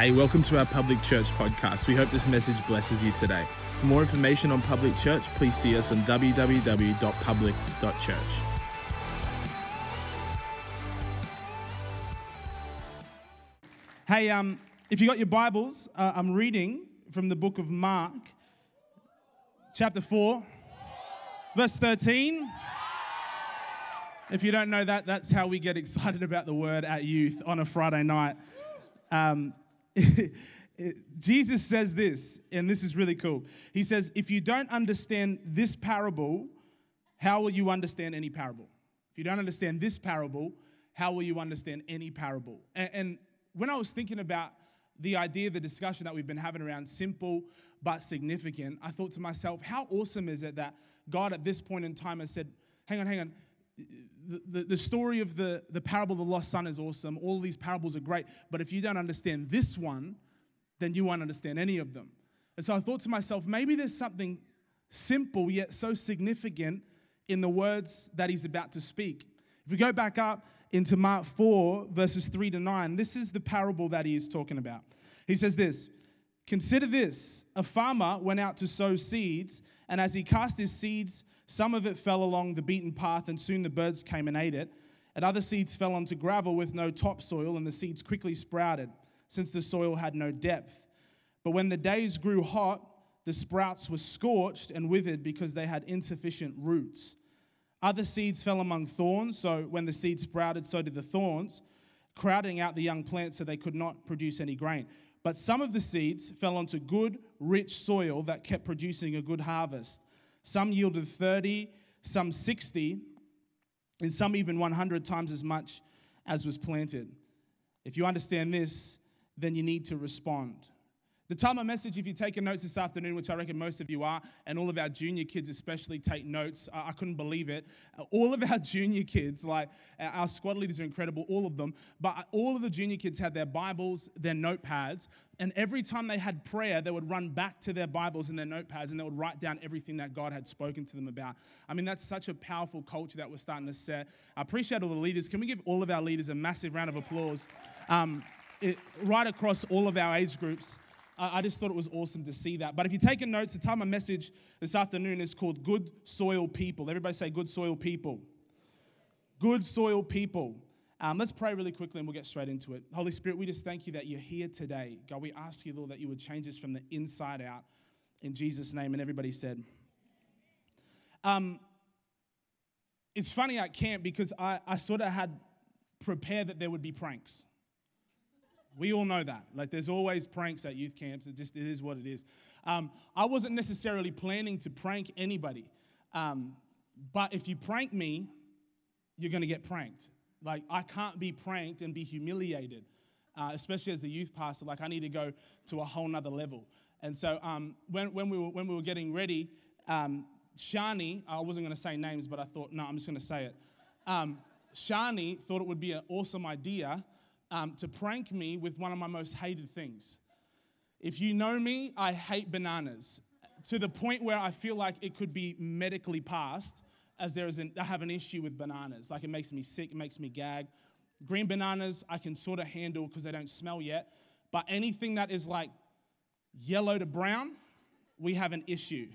Hey, welcome to our Public Church podcast. We hope this message blesses you today. For more information on Public Church, please see us on www.public.church. Hey, um, if you got your Bibles, uh, I'm reading from the book of Mark, chapter 4, verse 13. If you don't know that, that's how we get excited about the word at youth on a Friday night. Um, Jesus says this, and this is really cool. He says, If you don't understand this parable, how will you understand any parable? If you don't understand this parable, how will you understand any parable? And, and when I was thinking about the idea, the discussion that we've been having around simple but significant, I thought to myself, how awesome is it that God at this point in time has said, hang on, hang on. The, the, story of the, the parable of the lost son is awesome. All these parables are great. But if you don't understand this one, then you won't understand any of them. And so I thought to myself, maybe there's something simple yet so significant in the words that he's about to speak. If we go back up into Mark 4, verses 3 to 9, this is the parable that he is talking about. He says this Consider this a farmer went out to sow seeds, and as he cast his seeds, some of it fell along the beaten path, and soon the birds came and ate it. And other seeds fell onto gravel with no topsoil, and the seeds quickly sprouted, since the soil had no depth. But when the days grew hot, the sprouts were scorched and withered because they had insufficient roots. Other seeds fell among thorns, so when the seed sprouted, so did the thorns, crowding out the young plants so they could not produce any grain. But some of the seeds fell onto good, rich soil that kept producing a good harvest. Some yielded 30, some 60, and some even 100 times as much as was planted. If you understand this, then you need to respond. The time of message, if you're taking notes this afternoon, which I reckon most of you are, and all of our junior kids especially take notes, I, I couldn't believe it. Uh, all of our junior kids, like our squad leaders are incredible, all of them, but all of the junior kids had their Bibles, their notepads, and every time they had prayer, they would run back to their Bibles and their notepads and they would write down everything that God had spoken to them about. I mean, that's such a powerful culture that we're starting to set. I appreciate all the leaders. Can we give all of our leaders a massive round of applause? Um, it, right across all of our age groups. I just thought it was awesome to see that. But if you're taking notes, the time my message this afternoon is called Good Soil People. Everybody say Good Soil People. Good Soil People. Um, let's pray really quickly and we'll get straight into it. Holy Spirit, we just thank you that you're here today. God, we ask you, Lord, that you would change us from the inside out. In Jesus' name. And everybody said, um, it's funny at camp because I, I sort of had prepared that there would be pranks. We all know that. Like, there's always pranks at youth camps. It just it is what it is. Um, I wasn't necessarily planning to prank anybody, um, but if you prank me, you're going to get pranked. Like, I can't be pranked and be humiliated, uh, especially as the youth pastor. Like, I need to go to a whole nother level. And so, um, when, when, we were, when we were getting ready, um, Shani, I wasn't going to say names, but I thought, no, I'm just going to say it. Um, Shani thought it would be an awesome idea um, to prank me with one of my most hated things. If you know me, I hate bananas to the point where I feel like it could be medically passed, as there is an, I have an issue with bananas. Like it makes me sick, it makes me gag. Green bananas I can sort of handle because they don't smell yet, but anything that is like yellow to brown, we have an issue.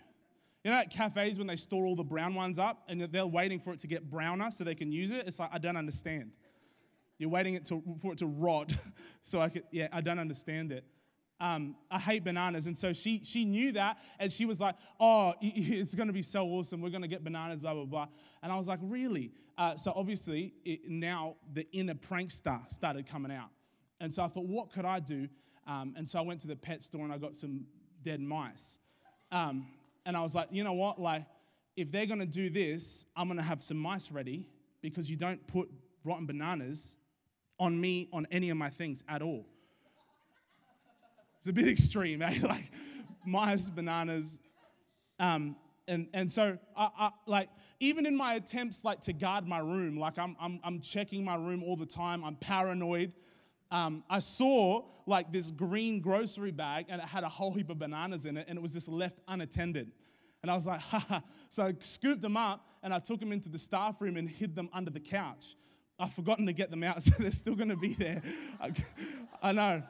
You know, at cafes when they store all the brown ones up and they're waiting for it to get browner so they can use it, it's like, I don't understand. You're waiting it to, for it to rot. so I could, yeah, I don't understand it. Um, I hate bananas. And so she, she knew that. And she was like, oh, it's going to be so awesome. We're going to get bananas, blah, blah, blah. And I was like, really? Uh, so obviously, it, now the inner prankster started coming out. And so I thought, what could I do? Um, and so I went to the pet store and I got some dead mice. Um, and I was like, you know what? Like, if they're going to do this, I'm going to have some mice ready because you don't put rotten bananas on me on any of my things at all. It's a bit extreme, eh? like mice, bananas. Um, and, and so, I, I, like, even in my attempts, like, to guard my room, like, I'm, I'm, I'm checking my room all the time, I'm paranoid. Um, I saw, like, this green grocery bag, and it had a whole heap of bananas in it, and it was just left unattended. And I was like, ha. So I scooped them up, and I took them into the staff room and hid them under the couch. I've forgotten to get them out, so they're still going to be there. I, I know.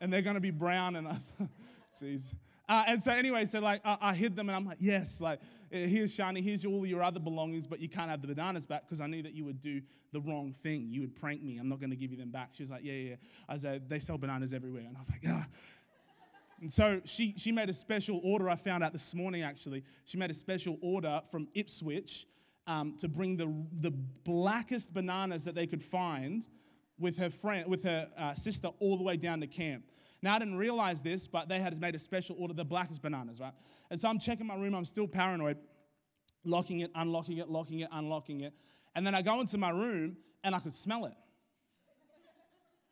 and they're going to be brown. And I jeez. Uh, and so anyway, so like I, I hid them and I'm like, yes, like eh, here's Shani, here's all your other belongings, but you can't have the bananas back because I knew that you would do the wrong thing. You would prank me. I'm not going to give you them back. She was like, yeah, yeah. I said, they sell bananas everywhere. And I was like, ah. And so she, she made a special order, I found out this morning actually. She made a special order from Ipswich um, to bring the, the blackest bananas that they could find with her friend, with her uh, sister, all the way down to camp. Now I didn't realize this, but they had made a special order, the blackest bananas, right? And so I'm checking my room. I'm still paranoid, locking it, unlocking it, locking it, unlocking it, and then I go into my room and I could smell it.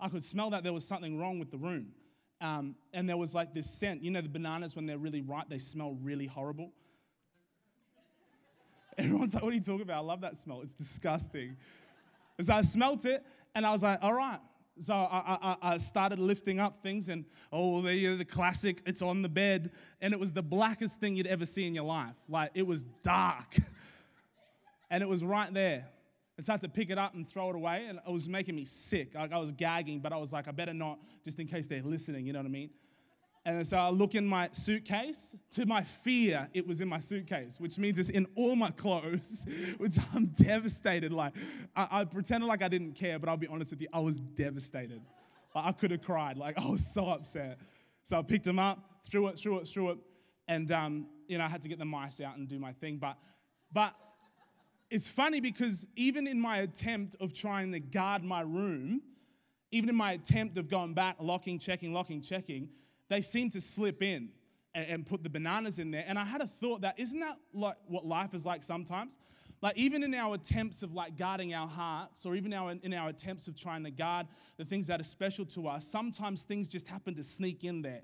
I could smell that there was something wrong with the room. Um, and there was like this scent. You know, the bananas, when they're really ripe, they smell really horrible. Everyone's like, what are you talking about? I love that smell. It's disgusting. So I smelt it and I was like, all right. So I, I, I started lifting up things and, oh, the, the classic, it's on the bed. And it was the blackest thing you'd ever see in your life. Like it was dark. and it was right there. And I had to pick it up and throw it away. And it was making me sick. Like I was gagging, but I was like, I better not, just in case they're listening, you know what I mean? And so I look in my suitcase. To my fear, it was in my suitcase, which means it's in all my clothes, which I'm devastated. Like, I, I pretended like I didn't care, but I'll be honest with you, I was devastated. Like, I could have cried. Like, I was so upset. So I picked them up, threw it, threw it, threw it. And, um, you know, I had to get the mice out and do my thing. But, but it's funny because even in my attempt of trying to guard my room, even in my attempt of going back, locking, checking, locking, checking, they seem to slip in and, and put the bananas in there. And I had a thought that isn't that like what life is like sometimes? Like even in our attempts of like guarding our hearts, or even our, in our attempts of trying to guard the things that are special to us, sometimes things just happen to sneak in there.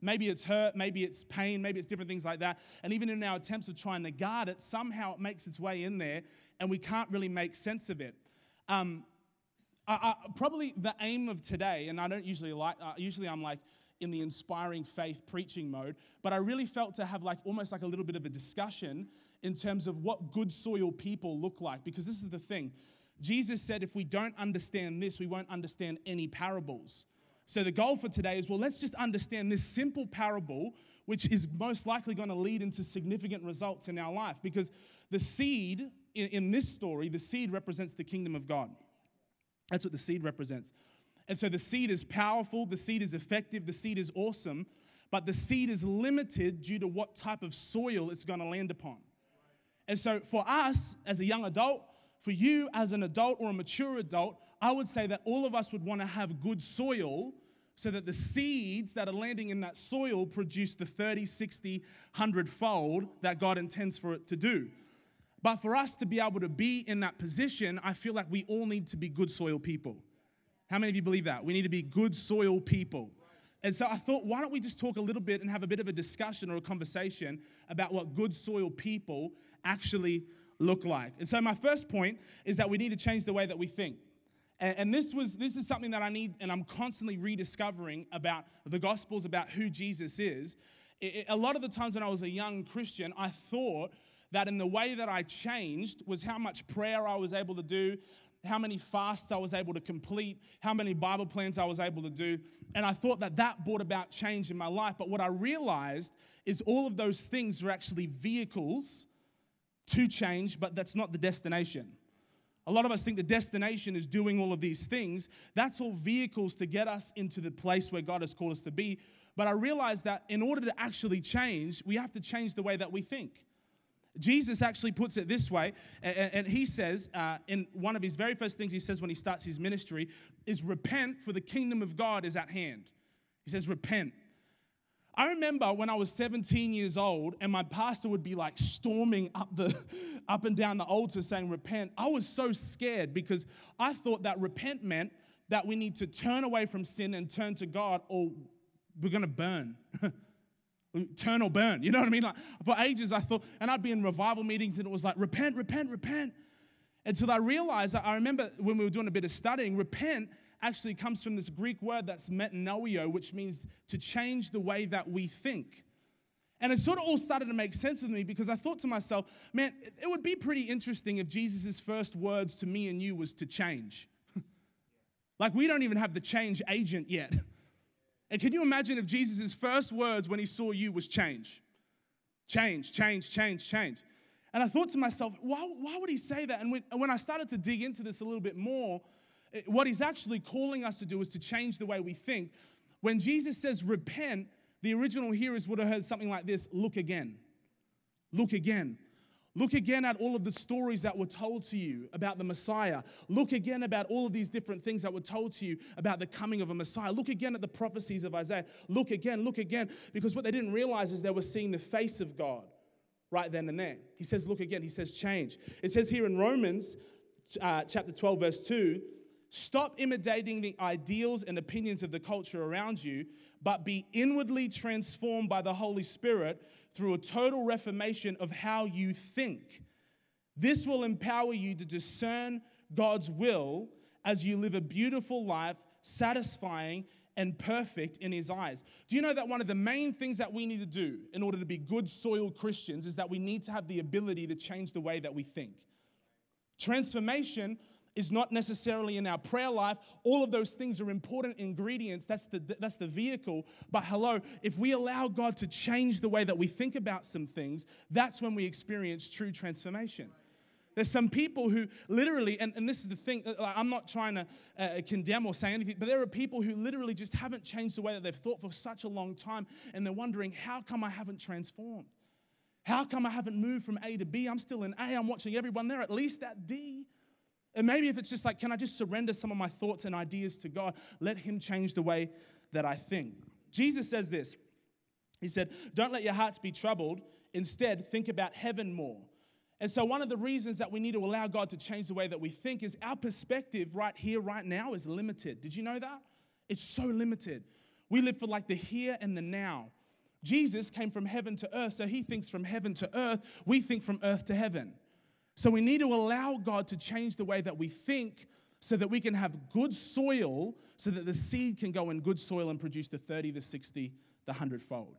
Maybe it's hurt, maybe it's pain, maybe it's different things like that. And even in our attempts of trying to guard it, somehow it makes its way in there, and we can't really make sense of it. Um, I, I, probably the aim of today, and I don't usually like. Uh, usually, I'm like, in the inspiring faith preaching mode, but I really felt to have like almost like a little bit of a discussion in terms of what good soil people look like. Because this is the thing Jesus said, if we don't understand this, we won't understand any parables. So the goal for today is well, let's just understand this simple parable, which is most likely going to lead into significant results in our life. Because the seed in, in this story, the seed represents the kingdom of God. That's what the seed represents. And so the seed is powerful, the seed is effective, the seed is awesome, but the seed is limited due to what type of soil it's going to land upon. And so for us as a young adult, for you as an adult or a mature adult, I would say that all of us would want to have good soil so that the seeds that are landing in that soil produce the 30, 60, 100 fold that God intends for it to do. But for us to be able to be in that position, I feel like we all need to be good soil people. How many of you believe that? We need to be good soil people. And so I thought, why don't we just talk a little bit and have a bit of a discussion or a conversation about what good soil people actually look like. And so my first point is that we need to change the way that we think. And, this was this is something that I need, and I'm constantly rediscovering about the Gospels, about who Jesus is. It, a lot of the times when I was a young Christian, I thought that in the way that I changed was how much prayer I was able to do, how many fasts I was able to complete, how many Bible plans I was able to do. And I thought that that brought about change in my life. But what I realized is all of those things are actually vehicles to change, but that's not the destination. A lot of us think the destination is doing all of these things. That's all vehicles to get us into the place where God has called us to be. But I realized that in order to actually change, we have to change the way that we think. Jesus actually puts it this way, and, he says, uh, in one of his very first things he says when he starts his ministry, is repent, for the kingdom of God is at hand. He says, repent. I remember when I was 17 years old and my pastor would be like storming up the up and down the altar saying repent. I was so scared because I thought that repent meant that we need to turn away from sin and turn to God or we're going to burn. or burn. You know what I mean? Like for ages, I thought, and I'd be in revival meetings, and it was like, repent, repent, repent. Until I realized, I remember when we were doing a bit of studying, repent actually comes from this Greek word that's metanoia, which means to change the way that we think. And it sort of all started to make sense with me because I thought to myself, man, it would be pretty interesting if Jesus' first words to me and you was to change. like we don't even have the change agent yet. And can you imagine if Jesus' first words when he saw you was change? Change, change, change, change. And I thought to myself, why, why would he say that? And when, when I started to dig into this a little bit more, it, what he's actually calling us to do is to change the way we think. When Jesus says repent, the original hearers would have heard something like this look again. Look again. Look again at all of the stories that were told to you about the Messiah. Look again about all of these different things that were told to you about the coming of a Messiah. Look again at the prophecies of Isaiah. Look again, look again. Because what they didn't realize is they were seeing the face of God right then and there. He says, Look again. He says, Change. It says here in Romans uh, chapter 12, verse 2 Stop imitating the ideals and opinions of the culture around you, but be inwardly transformed by the Holy Spirit through a total reformation of how you think. This will empower you to discern God's will as you live a beautiful life, satisfying and perfect in His eyes. Do you know that one of the main things that we need to do in order to be good soil Christians is that we need to have the ability to change the way that we think? Transformation is not necessarily in our prayer life. All of those things are important ingredients. That's the, that's the vehicle. But hello, if we allow God to change the way that we think about some things, that's when we experience true transformation. There's some people who literally, and, and this is the thing, uh, I'm not trying to uh, condemn or say anything, but there are people who literally just haven't changed the way that they've thought for such a long time, and they're wondering, how come I haven't transformed? How come I haven't moved from A to B? I'm still in A, I'm watching everyone there, at least at D. And maybe if it's just like, can I just surrender some of my thoughts and ideas to God? Let Him change the way that I think. Jesus says this He said, Don't let your hearts be troubled. Instead, think about heaven more. And so, one of the reasons that we need to allow God to change the way that we think is our perspective right here, right now, is limited. Did you know that? It's so limited. We live for like the here and the now. Jesus came from heaven to earth, so he thinks from heaven to earth. We think from earth to heaven. So we need to allow God to change the way that we think so that we can have good soil, so that the seed can go in good soil and produce the 30, the 60, the 100 fold.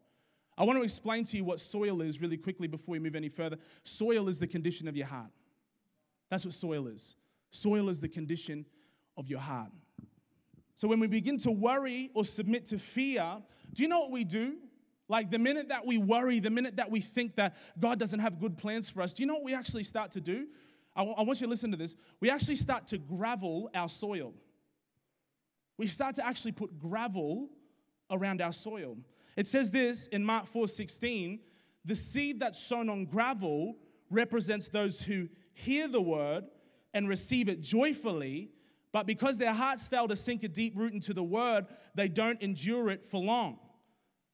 I want to explain to you what soil is really quickly before we move any further. Soil is the condition of your heart. That's what soil is. Soil is the condition of your heart. So when we begin to worry or submit to fear, do you know what we do? Like the minute that we worry, the minute that we think that God doesn't have good plans for us, do you know what we actually start to do? I, w- I want you to listen to this. We actually start to gravel our soil. We start to actually put gravel around our soil. It says this in Mark 4:16, the seed that's sown on gravel represents those who hear the word and receive it joyfully, but because their hearts fail to sink a deep root into the word, they don't endure it for long.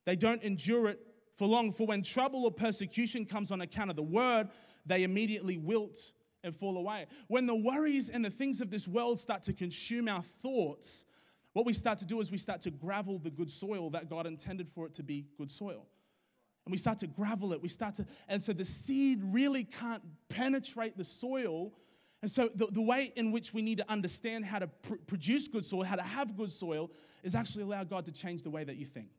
They don't endure it for long. For when trouble or persecution comes on account of the word, they immediately wilt and fall away. When the worries and the things of this world start to consume our thoughts, what we start to do is we start to gravel the good soil that God intended for it to be good soil. And we start to gravel it. We start to, and so the seed really can't penetrate the soil. And so the, the way in which we need to understand how to pr- produce good soil, how to have good soil, is actually allow God to change the way that you think.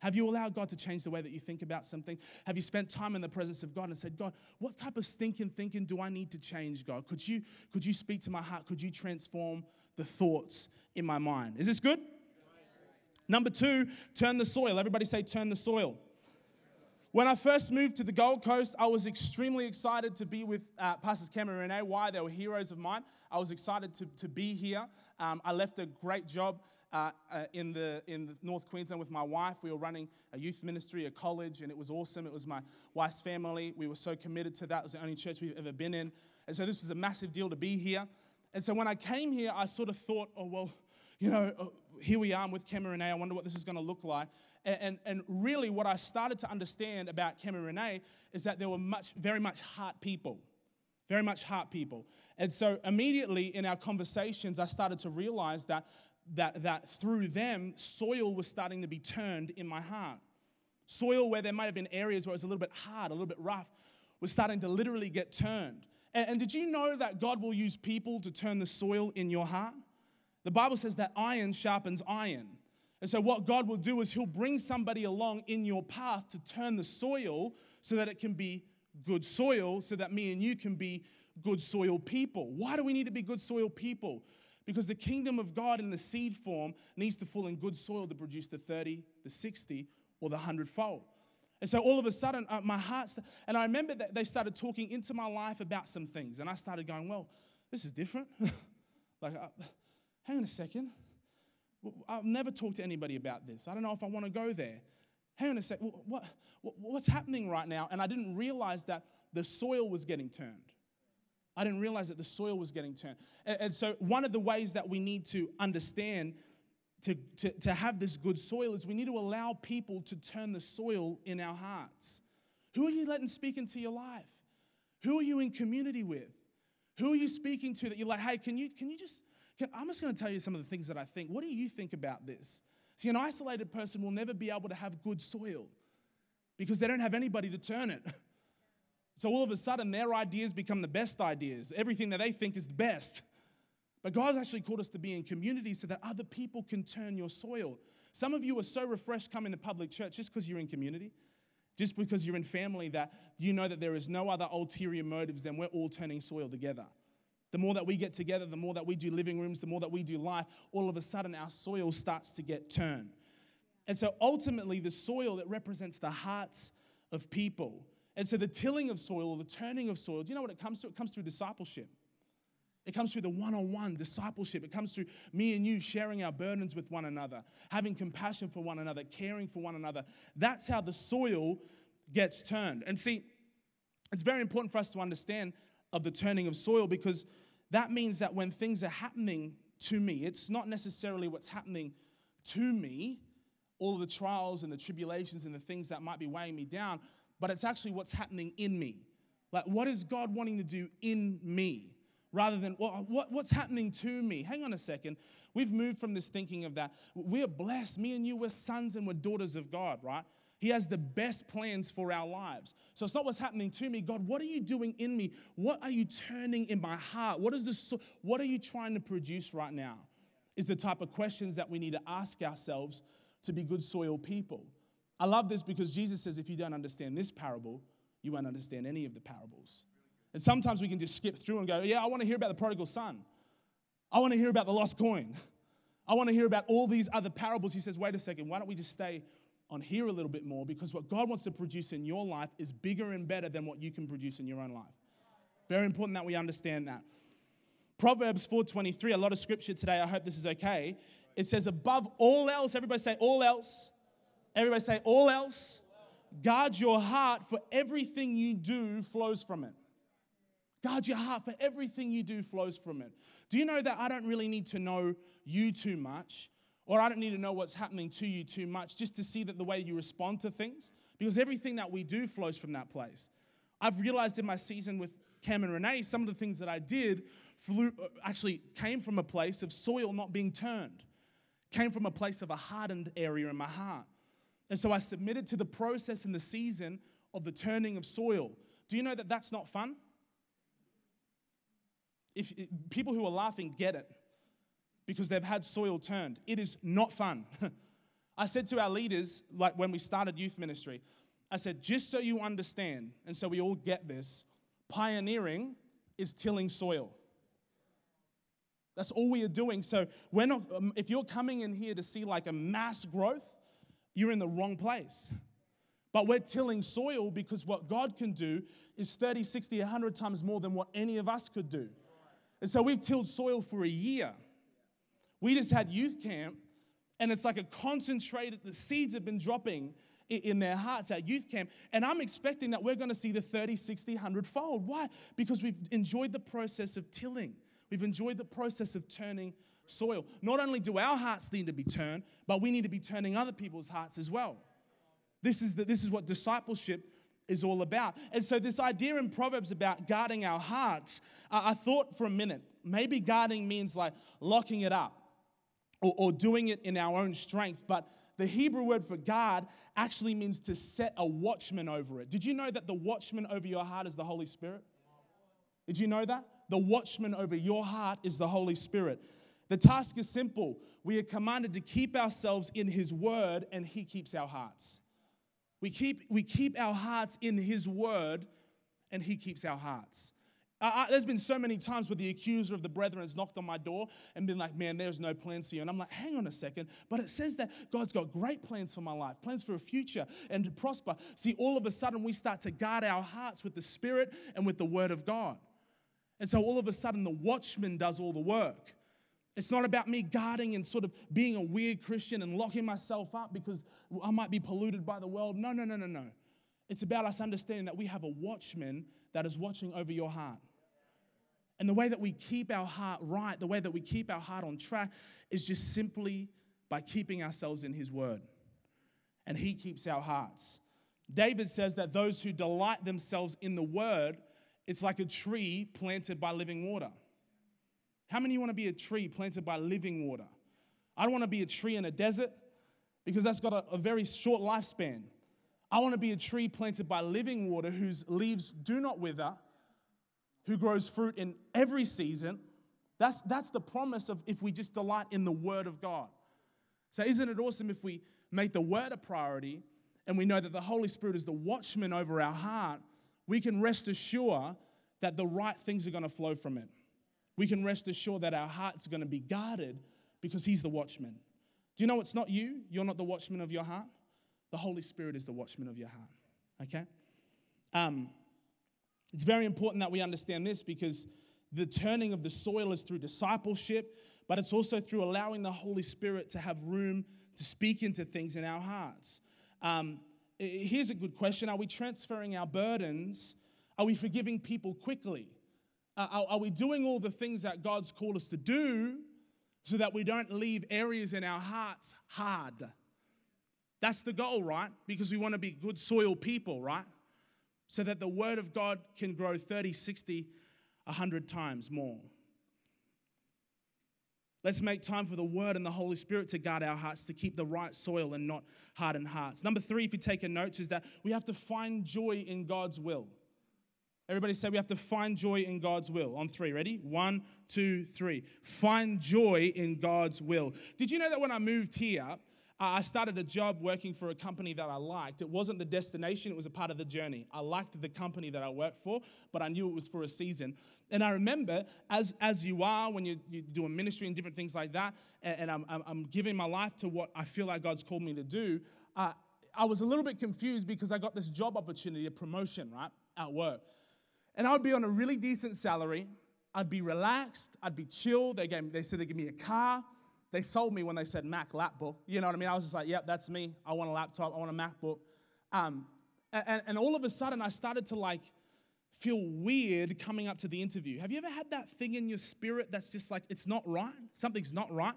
Have you allowed God to change the way that you think about something? Have you spent time in the presence of God and said, God, what type of stinking thinking do I need to change, God? Could you, could you speak to my heart? Could you transform the thoughts in my mind? Is this good? Number two, turn the soil. Everybody say, turn the soil. When I first moved to the Gold Coast, I was extremely excited to be with uh, Pastors Cameron and Renee. Why? They were heroes of mine. I was excited to, to be here. Um, I left a great job uh, uh, in, the, in North Queensland with my wife. We were running a youth ministry, a college, and it was awesome. It was my wife's family. We were so committed to that. It was the only church we've ever been in. And so this was a massive deal to be here. And so when I came here, I sort of thought, oh, well, you know, uh, here we are I'm with Cameron. I wonder what this is going to look like. And, and, and, really, what I started to understand about Cameron Renee is that there were much, very much heart people. Very much heart people. And so immediately in our conversations, I started to realize that that, that through them, soil was starting to be turned in my heart. Soil where there might have been areas where it was a little bit hard, a little bit rough, was starting to literally get turned. And, and did you know that God will use people to turn the soil in your heart? The Bible says that iron sharpens iron. And so, what God will do is He'll bring somebody along in your path to turn the soil so that it can be good soil, so that me and you can be good soil people. Why do we need to be good soil people? Because the kingdom of God in the seed form needs to fall in good soil to produce the 30, the 60, or the 100 fold. And so all of a sudden, uh, my heart, st- and I remember that they started talking into my life about some things. And I started going, well, this is different. like, uh, hang on a second. I've never talked to anybody about this. I don't know if I want to go there. Hang on a second. What, what, what's happening right now? And I didn't realize that the soil was getting turned. I didn't realize that the soil was getting turned. And, and so, one of the ways that we need to understand to, to, to have this good soil is we need to allow people to turn the soil in our hearts. Who are you letting speak into your life? Who are you in community with? Who are you speaking to that you're like, hey, can you, can you just, can, I'm just going to tell you some of the things that I think. What do you think about this? See, an isolated person will never be able to have good soil because they don't have anybody to turn it. So all of a sudden, their ideas become the best ideas. Everything that they think is the best. But God's actually called us to be in community so that other people can turn your soil. Some of you are so refreshed coming to public church just because you're in community, just because you're in family that you know that there is no other ulterior motives than we're all turning soil together. The more that we get together, the more that we do living rooms, the more that we do life, all of a sudden our soil starts to get turned. And so ultimately, the soil that represents the hearts of people. And so the tilling of soil or the turning of soil, do you know what it comes to? It comes through discipleship. It comes through the one on one discipleship. It comes through me and you sharing our burdens with one another, having compassion for one another, caring for one another. That's how the soil gets turned. And see, it's very important for us to understand of the turning of soil because that means that when things are happening to me, it's not necessarily what's happening to me, all the trials and the tribulations and the things that might be weighing me down, but it's actually what's happening in me. Like, what is God wanting to do in me? Rather than what, what, what's happening to me. Hang on a second. We've moved from this thinking of that. We're blessed. Me and you, we're sons and we're daughters of God, right? He has the best plans for our lives. So it's not what's happening to me. God, what are you doing in me? What are you turning in my heart? What is this? What are you trying to produce right now? Is the type of questions that we need to ask ourselves to be good soil people. I love this because Jesus says if you don't understand this parable, you won't understand any of the parables. And sometimes we can just skip through and go, Yeah, I want to hear about the prodigal son. I want to hear about the lost coin. I want to hear about all these other parables. He says, Wait a second, why don't we just stay on here a little bit more? Because what God wants to produce in your life is bigger and better than what you can produce in your own life. Very important that we understand that. Proverbs 4:23, a lot of scripture today. I hope this is okay. It says, above all else, everybody say all else. Everybody say, all else. Guard your heart, for everything you do flows from it. Guard your heart, for everything you do flows from it. Do you know that I don't really need to know you too much, or I don't need to know what's happening to you too much just to see that the way you respond to things? Because everything that we do flows from that place. I've realized in my season with Cam and Renee, some of the things that I did flew, uh, actually came from a place of soil not being turned, came from a place of a hardened area in my heart. And so I submitted to the process and the season of the turning of soil. Do you know that that's not fun? If people who are laughing get it because they've had soil turned, it is not fun. I said to our leaders, like when we started youth ministry, I said, just so you understand, and so we all get this, pioneering is tilling soil. That's all we are doing. So, we're not, um, if you're coming in here to see like a mass growth, you're in the wrong place. But we're tilling soil because what God can do is 30, 60, 100 times more than what any of us could do. And so we've tilled soil for a year. We just had youth camp, and it's like a concentrated, the seeds have been dropping in their hearts at youth camp. And I'm expecting that we're going to see the 30, 60, 100 fold. Why? Because we've enjoyed the process of tilling, we've enjoyed the process of turning soil. Not only do our hearts need to be turned, but we need to be turning other people's hearts as well. This is, the, this is what discipleship is all about. And so, this idea in Proverbs about guarding our hearts, uh, I thought for a minute, maybe guarding means like locking it up or, or doing it in our own strength. But the Hebrew word for guard actually means to set a watchman over it. Did you know that the watchman over your heart is the Holy Spirit? Did you know that? The watchman over your heart is the Holy Spirit. The task is simple. We are commanded to keep ourselves in His Word, and He keeps our hearts. We keep, we keep our hearts in His Word, and He keeps our hearts. I, there's been so many times where the accuser of the brethren has knocked on my door and been like, man, there's no plans for you. And I'm like, hang on a second. But it says that God's got great plans for my life, plans for a future and to prosper. See, all of a sudden, we start to guard our hearts with the Spirit and with the Word of God. And so all of a sudden, the watchman does all the work. It's not about me guarding and sort of being a weird Christian and locking myself up because I might be polluted by the world. No, no, no, no, no. It's about us understanding that we have a watchman that is watching over your heart. And the way that we keep our heart right, the way that we keep our heart on track, is just simply by keeping ourselves in His Word. And He keeps our hearts. David says that those who delight themselves in the Word, it's like a tree planted by living water. How many want to be a tree planted by living water? I don't want to be a tree in a desert because that's got a, a very short lifespan. I want to be a tree planted by living water whose leaves do not wither, who grows fruit in every season. That's, that's the promise of if we just delight in the Word of God. So, isn't it awesome if we make the Word a priority and we know that the Holy Spirit is the watchman over our heart? We can rest assured that the right things are going to flow from it we can rest assured that our hearts are going to be guarded because He's the watchman. Do you know it's not you? You're not the watchman of your heart. The Holy Spirit is the watchman of your heart. Okay? Um, it's very important that we understand this because the turning of the soil is through discipleship, but it's also through allowing the Holy Spirit to have room to speak into things in our hearts. Um, here's a good question Are we transferring our burdens? Are we forgiving people quickly? Are, are we doing all the things that God's called us to do so that we don't leave areas in our hearts hard? That's the goal, right? Because we want to be good soil people, right? So that the word of God can grow 30, 60, 100 times more. Let's make time for the Word and the Holy Spirit to guard our hearts, to keep the right soil and not hardened hearts. Number three, if you take a note, is that we have to find joy in God's will. Everybody say we have to find joy in God's will. On three, ready? One, two, three. Find joy in God's will. Did you know that when I moved here, I started a job working for a company that I liked. It wasn't the destination, it was a part of the journey. I liked the company that I worked for, but I knew it was for a season. And I remember, as, as you are, when you, you do a ministry and different things like that, and, and I'm, I'm giving my life to what I feel like God's called me to do, uh, I was a little bit confused because I got this job opportunity, a promotion, right, at work. And I would be on a really decent salary. I'd be relaxed. I'd be chill. They, gave, they said they'd give me a car. They sold me when they said Mac laptop. You know what I mean? I was just like, yep, that's me. I want a laptop. I want a MacBook. Um, and, and all of a sudden, I started to like feel weird coming up to the interview. Have you ever had that thing in your spirit that's just like, it's not right? Something's not right?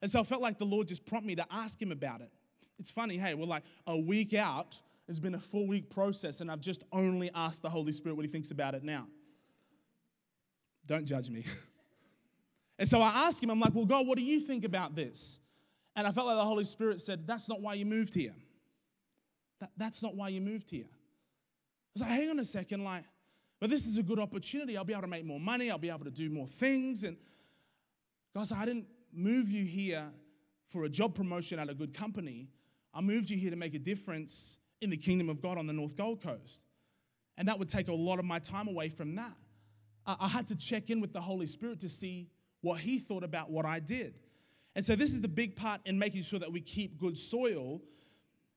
And so I felt like the Lord just prompted me to ask him about it. It's funny, hey, we're like a week out it's been a four week process, and I've just only asked the Holy Spirit what He thinks about it now. Don't judge me. and so I asked Him, I'm like, well, God, what do you think about this? And I felt like the Holy Spirit said, That's not why you moved here. That, that's not why you moved here. I was like, hang on a second, like, but this is a good opportunity. I'll be able to make more money. I'll be able to do more things. And God said, I didn't move you here for a job promotion at a good company. I moved you here to make a difference in the kingdom of God on the North Gold Coast. And that would take a lot of my time away from that. I had to check in with the Holy Spirit to see what He thought about what I did. And so, this is the big part in making sure that we keep good soil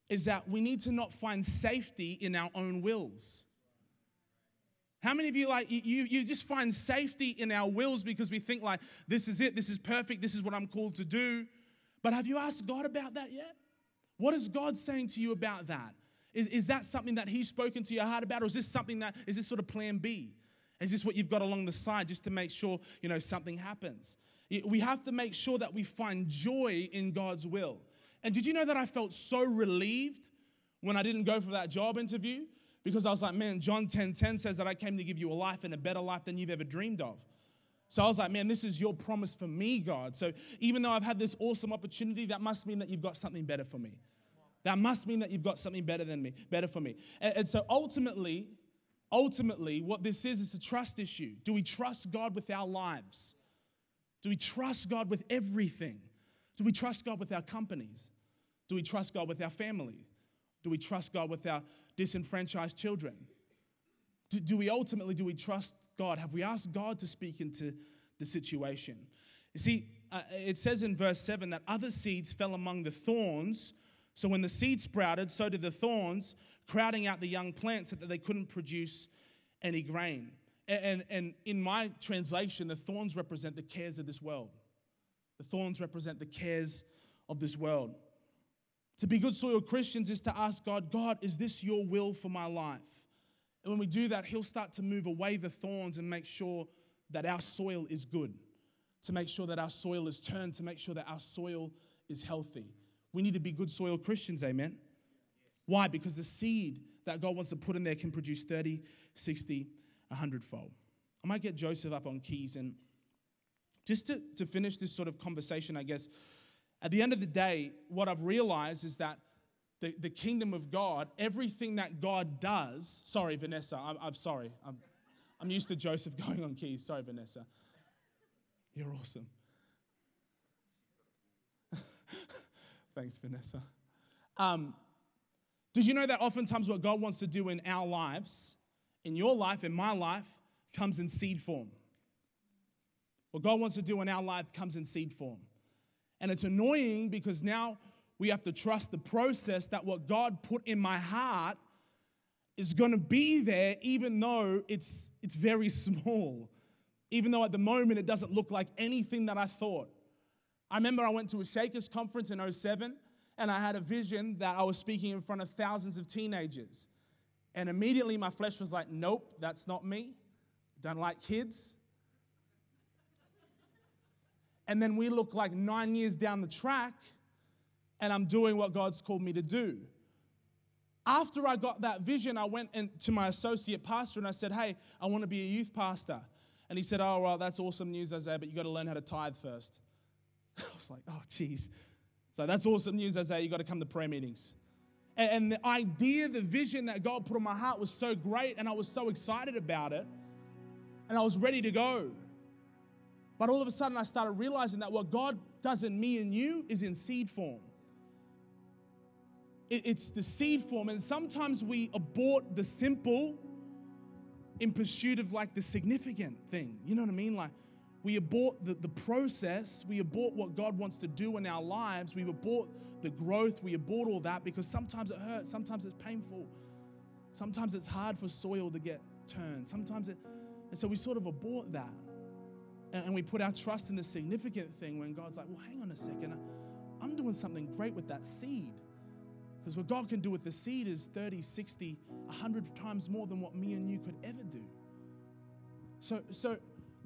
is that we need to not find safety in our own wills. How many of you like you you just find safety in our wills because we think like this is it, this is perfect, this is what I'm called to do. But have you asked God about that yet? What is God saying to you about that? Is, is that something that he's spoken to your heart about? Or is this something that, is this sort of plan B? Is this what you've got along the side just to make sure, you know, something happens? We have to make sure that we find joy in God's will. And did you know that I felt so relieved when I didn't go for that job interview? Because I was like, man, John 10 10 says that I came to give you a life and a better life than you've ever dreamed of. So I was like, man, this is your promise for me, God. So even though I've had this awesome opportunity, that must mean that you've got something better for me. That must mean that you've got something better than me, better for me. And, and so ultimately, ultimately, what this is is a trust issue. Do we trust God with our lives? Do we trust God with everything? Do we trust God with our companies? Do we trust God with our family? Do we trust God with our disenfranchised children? do, do we ultimately, do we trust God? Have we asked God to speak into the situation? You see, uh, it says in verse 7 that other seeds fell among the thorns. So when the seed sprouted, so did the thorns, crowding out the young plants so that they couldn't produce any grain. And, and, in my translation, the thorns represent the cares of this world. The thorns represent the cares of this world. To be good soil Christians is to ask God, God, is this your will for my life? And when we do that, He'll start to move away the thorns and make sure that our soil is good, to make sure that our soil is turned, to make sure that our soil is healthy. We need to be good soil Christians, amen? Why? Because the seed that God wants to put in there can produce 30, 60, 100 fold. I might get Joseph up on keys and just to, to finish this sort of conversation, I guess, at the end of the day, what I've realized is that the, the kingdom of God, everything that God does, sorry, Vanessa, I'm, I'm sorry. I'm, I'm used to Joseph going on keys. Sorry, Vanessa. You're awesome. Thanks, Vanessa. Um, did you know that oftentimes what God wants to do in our lives, in your life, in my life, comes in seed form? What God wants to do in our life comes in seed form. And it's annoying because now we have to trust the process that what God put in my heart is going to be there, even though it's, it's very small. Even though at the moment it doesn't look like anything that I thought. I remember I went to a Shakers conference in 07 and I had a vision that I was speaking in front of thousands of teenagers. And immediately my flesh was like, nope, that's not me. Don't like kids. And then we look like nine years down the track, and I'm doing what God's called me to do. After I got that vision, I went to my associate pastor and I said, Hey, I want to be a youth pastor. And he said, Oh, well, that's awesome news, Isaiah, but you've got to learn how to tithe first. I was like, Oh, geez. So that's awesome news, Isaiah. You got to come to prayer meetings. And, and the idea, the vision that God put on my heart was so great, and I was so excited about it, and I was ready to go. But all of a sudden, I started realizing that what God does in me and you is in seed form. It's the seed form, and sometimes we abort the simple in pursuit of like the significant thing. You know what I mean? Like, we abort the, the process, we abort what God wants to do in our lives, we abort the growth, we abort all that because sometimes it hurts, sometimes it's painful, sometimes it's hard for soil to get turned, sometimes it, and so we sort of abort that. And, we put our trust in the significant thing when God's like, well, hang on a second. I'm doing something great with that seed. Because what God can do with the seed is 30, 60, 100 times more than what me and you could ever do. So, so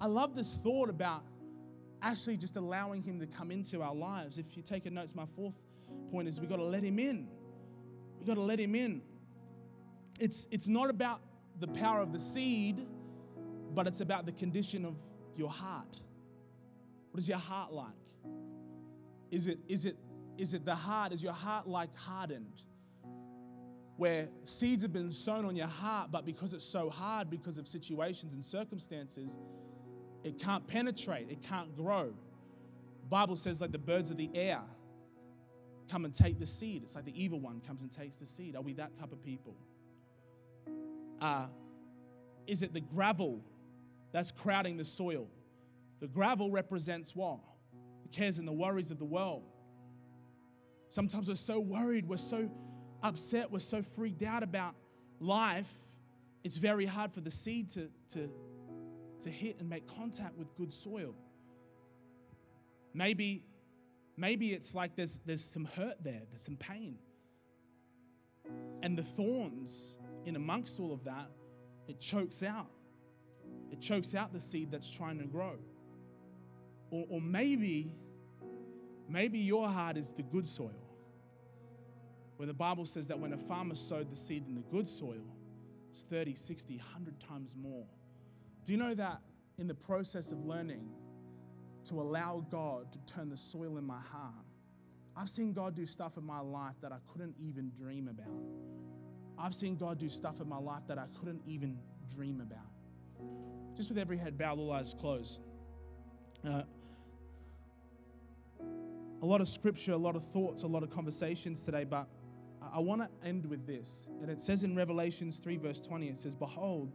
I love this thought about actually just allowing Him to come into our lives. If you take a note, my fourth point is we've got to let Him in. We've got to let Him in. It's, it's not about the power of the seed, but it's about the condition of your heart. What is your heart like? Is it, is it, is it the heart? Is your heart like hardened? Where seeds have been sown on your heart, but because it's so hard, because of situations and circumstances, it can't penetrate, it can't grow. Bible says, like the birds of the air come and take the seed. It's like the evil one comes and takes the seed. Are we that type of people? Uh, is it the gravel that's crowding the soil. The gravel represents what? The cares and the worries of the world. Sometimes we're so worried, we're so upset, we're so freaked out about life, it's very hard for the seed to, to, to hit and make contact with good soil. Maybe, maybe it's like there's, there's some hurt there, there's some pain. And the thorns in amongst all of that, it chokes out it chokes out the seed that's trying to grow. Or, or maybe, maybe your heart is the good soil, where the Bible says that when a farmer sowed the seed in the good soil, it's 30, 60, 100 times more. Do you know that in the process of learning to allow God to turn the soil in my heart, I've seen God do stuff in my life that I couldn't even dream about. I've seen God do stuff in my life that I couldn't even dream about just with every head bowed, all eyes closed. Uh, a lot of scripture, a lot of thoughts, a lot of conversations today, but I want to end with this. And it says in Revelations 3, verse 20, it says, Behold,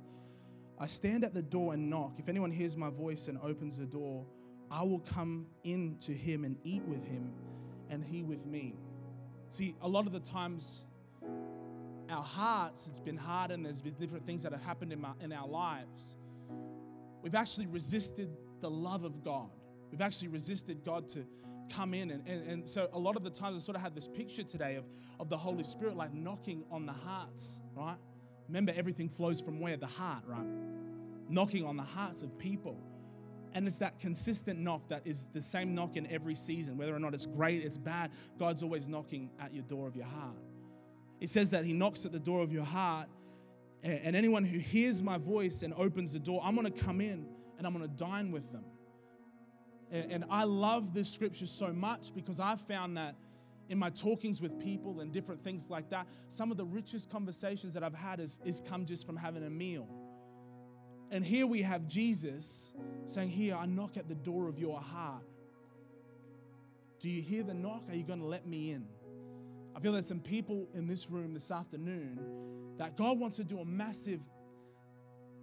I stand at the door and knock. If anyone hears my voice and opens the door, I will come in to him and eat with him, and he with me. See, a lot of the times, our hearts, it's been hardened, there's been different things that have happened in, my, in our lives. We've actually resisted the love of God. We've actually resisted God to come in. And, and, and so, a lot of the times, I sort of had this picture today of, of the Holy Spirit like knocking on the hearts, right? Remember, everything flows from where? The heart, right? Knocking on the hearts of people. And it's that consistent knock that is the same knock in every season, whether or not it's great, it's bad. God's always knocking at your door of your heart. It says that He knocks at the door of your heart, and anyone who hears my voice and opens the door, I'm going to come in and I'm going to dine with them. And I love this scripture so much because I've found that in my talkings with people and different things like that, some of the richest conversations that I've had is, is come just from having a meal. And here we have Jesus saying, Here, I knock at the door of your heart. Do you hear the knock? Are you going to let me in? I feel there's some people in this room this afternoon that God wants to do a massive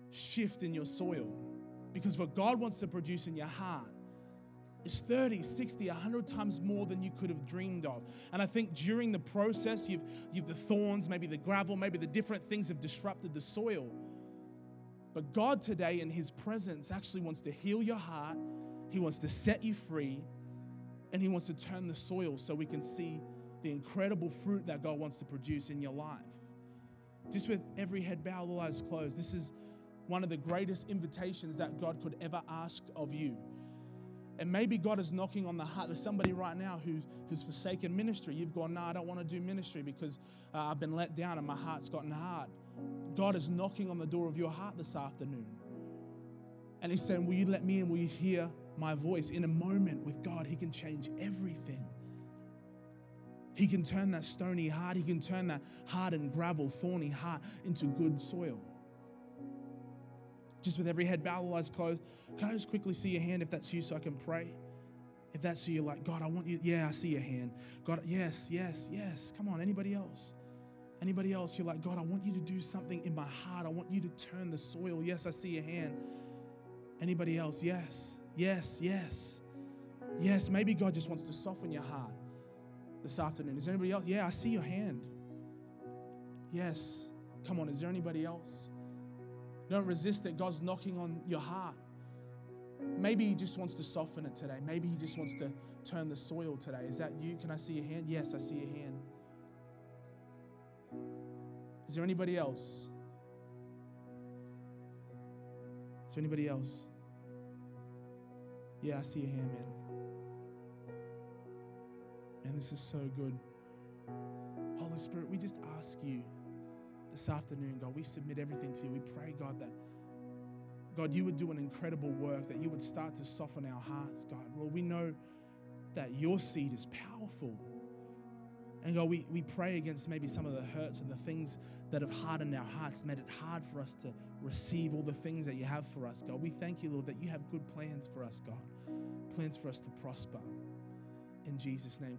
shift in your soil because what God wants to produce in your heart is 30, 60, 100 times more than you could have dreamed of. And I think during the process, you've, you've the thorns, maybe the gravel, maybe the different things have disrupted the soil. But God today, in His presence, actually wants to heal your heart. He wants to set you free. And He wants to turn the soil so we can see the incredible fruit that God wants to produce in your life. Just with every head bowed, all eyes closed, this is one of the greatest invitations that God could ever ask of you. And maybe God is knocking on the heart. There's somebody right now who, who's forsaken ministry. You've gone, no, I don't want to do ministry because uh, I've been let down and my heart's gotten hard. God is knocking on the door of your heart this afternoon. And He's saying, Will you let me in? Will you hear my voice? In a moment with God, He can change everything. He can turn that stony heart, He can turn that hardened, gravel, thorny heart into good soil just with every head bowed, all eyes closed. Can I just quickly see your hand if that's you so I can pray? If that's you, you're like, God, I want you. Yeah, I see your hand. God, yes, yes, yes. Come on, anybody else? Anybody else? You're like, God, I want you to do something in my heart. I want you to turn the soil. Yes, I see your hand. Anybody else? Yes, yes, yes. Yes, maybe God just wants to soften your heart this afternoon. Is there anybody else? Yeah, I see your hand. Yes. Come on, is there anybody else? Don't resist it. God's knocking on your heart. Maybe He just wants to soften it today. Maybe He just wants to turn the soil today. Is that you? Can I see your hand? Yes, I see your hand. Is there anybody else? Is there anybody else? Yeah, I see your hand, man. Man, this is so good. Holy Spirit, we just ask you this afternoon, God, we submit everything to you. We pray, God, that God, you would do an incredible work, that you would start to soften our hearts, God. Well, we know that your seed is powerful. And God, we, we pray against maybe some of the hurts and the things that have hardened our hearts, made it hard for us to receive all the things that you have for us, God. We thank you, Lord, that you have good plans for us, God. Plans for us to prosper. In Jesus' name.